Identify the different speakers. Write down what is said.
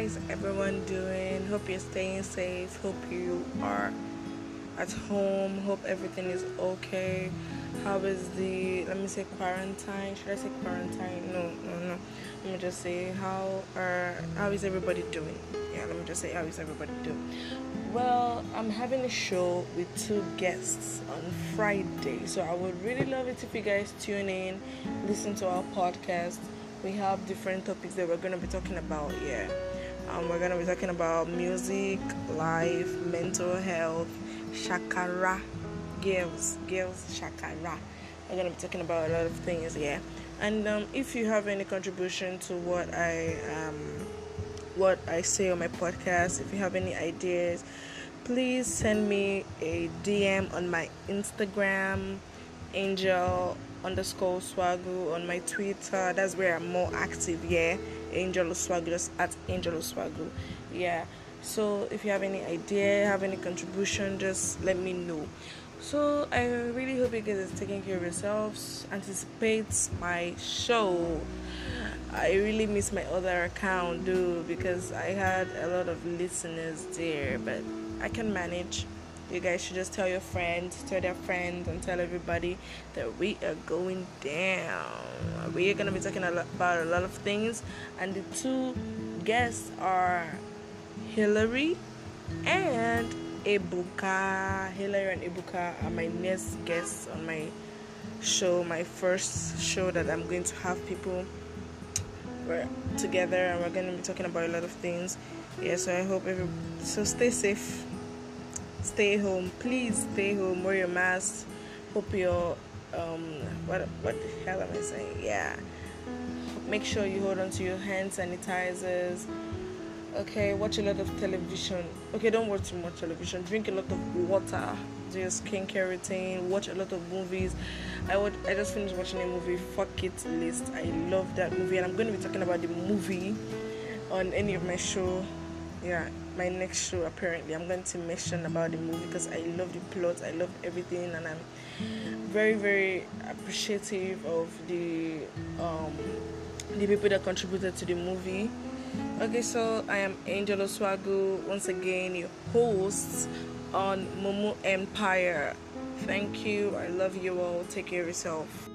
Speaker 1: is everyone doing? Hope you're staying safe. Hope you are at home. Hope everything is okay. How is the let me say quarantine? Should I say quarantine? No, no, no. Let me just say how are how is everybody doing? Yeah, let me just say how is everybody doing? Well, I'm having a show with two guests on Friday, so I would really love it if you guys tune in, listen to our podcast we have different topics that we're going to be talking about here. Um, we're going to be talking about music, life, mental health, shakara, girls, girls, shakara. We're going to be talking about a lot of things here. And um, if you have any contribution to what I um, what I say on my podcast, if you have any ideas, please send me a DM on my Instagram, Angel underscore swagu on my Twitter. That's where I'm more active. Yeah, Angel Swagu, just at Angel Swagu. Yeah. So if you have any idea, have any contribution, just let me know. So I really hope you guys are taking care of yourselves. Anticipate my show. I really miss my other account, dude, because I had a lot of listeners there, but I can manage you guys should just tell your friends, tell their friends, and tell everybody that we are going down. We are gonna be talking about a lot of things, and the two guests are Hillary and Ebuka. Hillary and Ebuka are my next guests on my show, my first show that I'm going to have people we're together and we're going to be talking about a lot of things. Yeah, so I hope every so stay safe stay home. Please stay home. Wear your mask. Hope your um what what the hell am I saying? Yeah. Make sure you hold on to your hand sanitizers. Okay, watch a lot of television. Okay, don't watch too much television. Drink a lot of water. Do your skincare routine. Watch a lot of movies. I would. I just finished watching a movie. Fuck it list. I love that movie, and I'm going to be talking about the movie on any of my show yeah my next show apparently. I'm going to mention about the movie because i love the plot i love everything and i'm very very appreciative of the um the people that contributed to the movie. Okay so i am angel oswagu once again your host on momo empire. Thank you. I love you all. Take care of yourself